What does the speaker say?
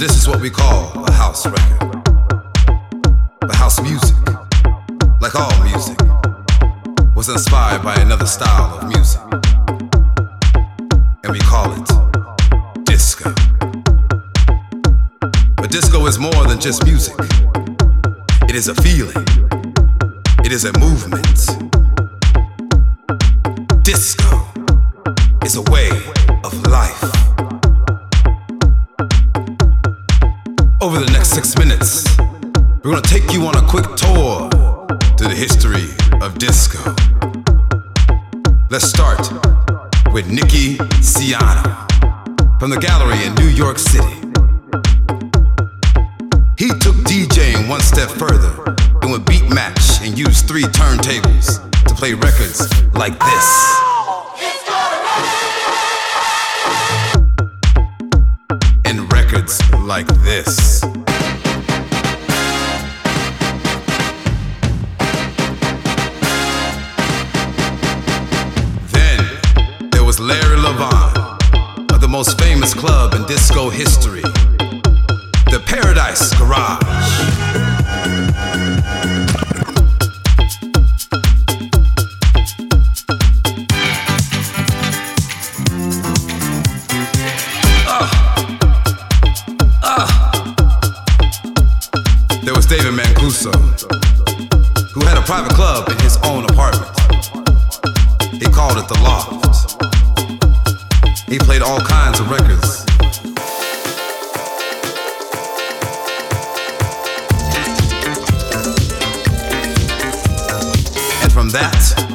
this is what we call a house record. The house music, like all music, was inspired by another style of music. And we call it disco. But disco is more than just music, it is a feeling, it is a movement. that.